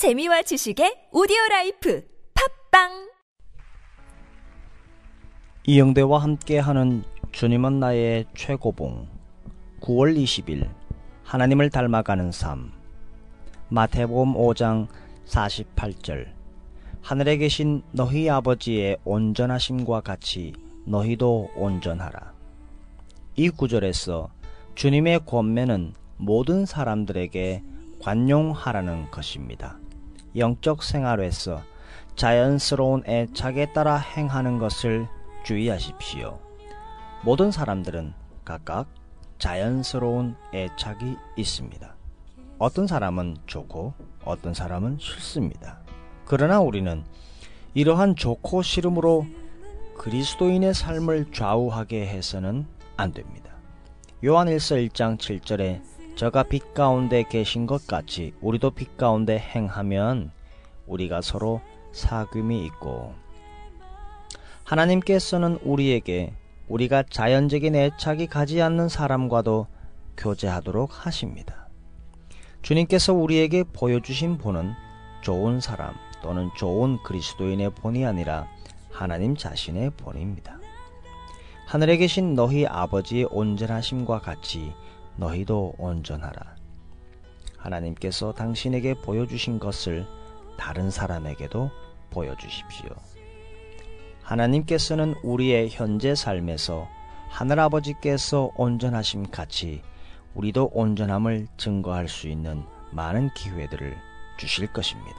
재미와 지식의 오디오 라이프 팟빵! 이영대와 함께 하는 주님은 나의 최고봉 9월 20일 하나님을 닮아가는 삶. 마태복음 5장 48절 하늘에 계신 너희 아버지의 온전하심과 같이 너희도 온전하라. 이 구절에서 주님의 권면은 모든 사람들에게 관용하라는 것입니다. 영적 생활에서 자연스러운 애착에 따라 행하는 것을 주의하십시오. 모든 사람들은 각각 자연스러운 애착이 있습니다. 어떤 사람은 좋고 어떤 사람은 싫습니다. 그러나 우리는 이러한 좋고 싫음으로 그리스도인의 삶을 좌우하게 해서는 안 됩니다. 요한 1서 1장 7절에 저가 빛 가운데 계신 것 같이 우리도 빛 가운데 행하면 우리가 서로 사귐이 있고 하나님께서는 우리에게 우리가 자연적인 애착이 가지 않는 사람과도 교제하도록 하십니다. 주님께서 우리에게 보여주신 본은 좋은 사람 또는 좋은 그리스도인의 본이 아니라 하나님 자신의 본입니다. 하늘에 계신 너희 아버지의 온전하심과 같이 너희도 온전하라. 하나님께서 당신에게 보여주신 것을 다른 사람에게도 보여주십시오. 하나님께서는 우리의 현재 삶에서 하늘아버지께서 온전하심 같이 우리도 온전함을 증거할 수 있는 많은 기회들을 주실 것입니다.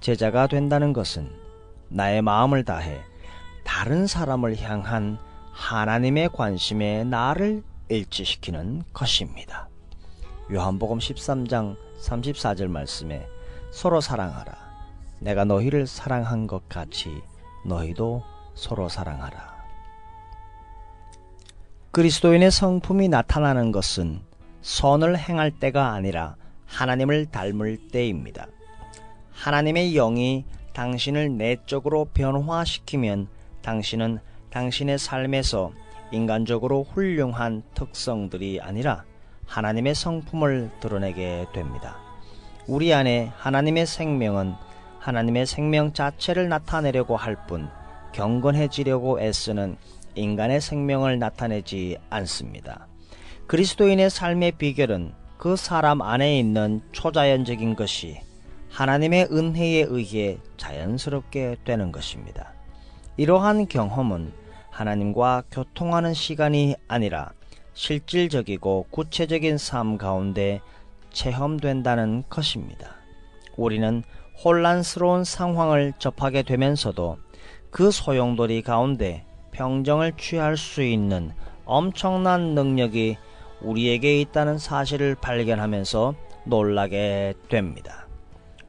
제자가 된다는 것은 나의 마음을 다해 다른 사람을 향한 하나님의 관심에 나를 일치시키는 것입니다. 요한복음 13장 34절 말씀에 서로 사랑하라. 내가 너희를 사랑한 것 같이 너희도 서로 사랑하라. 그리스도인의 성품이 나타나는 것은 선을 행할 때가 아니라 하나님을 닮을 때입니다. 하나님의 영이 당신을 내적으로 변화시키면 당신은 당신의 삶에서 인간적으로 훌륭한 특성들이 아니라 하나님의 성품을 드러내게 됩니다. 우리 안에 하나님의 생명은 하나님의 생명 자체를 나타내려고 할 뿐 경건해지려고 애쓰는 인간의 생명을 나타내지 않습니다. 그리스도인의 삶의 비결은 그 사람 안에 있는 초자연적인 것이 하나님의 은혜에 의해 자연스럽게 되는 것입니다. 이러한 경험은 하나님과 교통하는 시간이 아니라 실질적이고 구체적인 삶 가운데 체험된다는 것입니다. 우리는 혼란스러운 상황을 접하게 되면서도 그 소용돌이 가운데 평정을 취할 수 있는 엄청난 능력이 우리에게 있다는 사실을 발견하면서 놀라게 됩니다.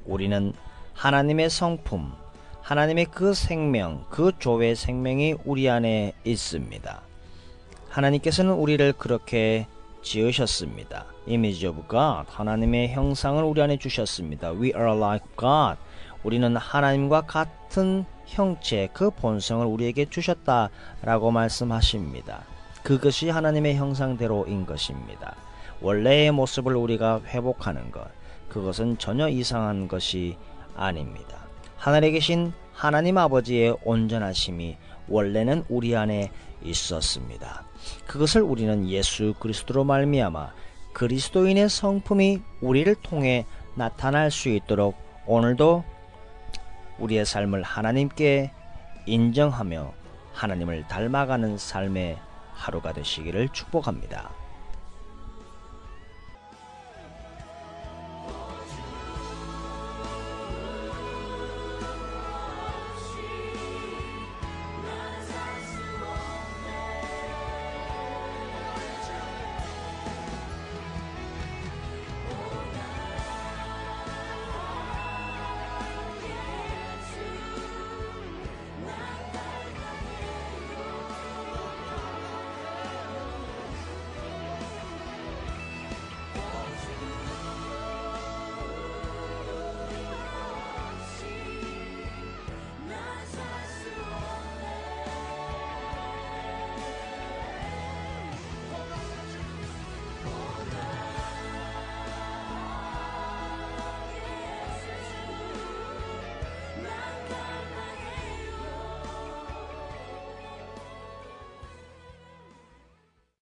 우리는 하나님의 성품, 하나님의 그 생명, 그 조의 생명이 우리 안에 있습니다. 하나님께서는 우리를 그렇게 지으셨습니다. Image of God. 하나님의 형상을 우리 안에 주셨습니다. We are like God. 우리는 하나님과 같은 형체, 그 본성을 우리에게 주셨다라고 말씀하십니다. 그것이 하나님의 형상대로인 것입니다. 원래의 모습을 우리가 회복하는 것, 그것은 전혀 이상한 것이 아닙니다. 하늘에 계신 하나님 아버지의 온전하심이 원래는 우리 안에 있었습니다. 그것을 우리는 예수 그리스도로 말미암아 그리스도인의 성품이 우리를 통해 나타날 수 있도록 오늘도 우리의 삶을 하나님께 인정하며 하나님을 닮아가는 삶의 하루가 되시기를 축복합니다.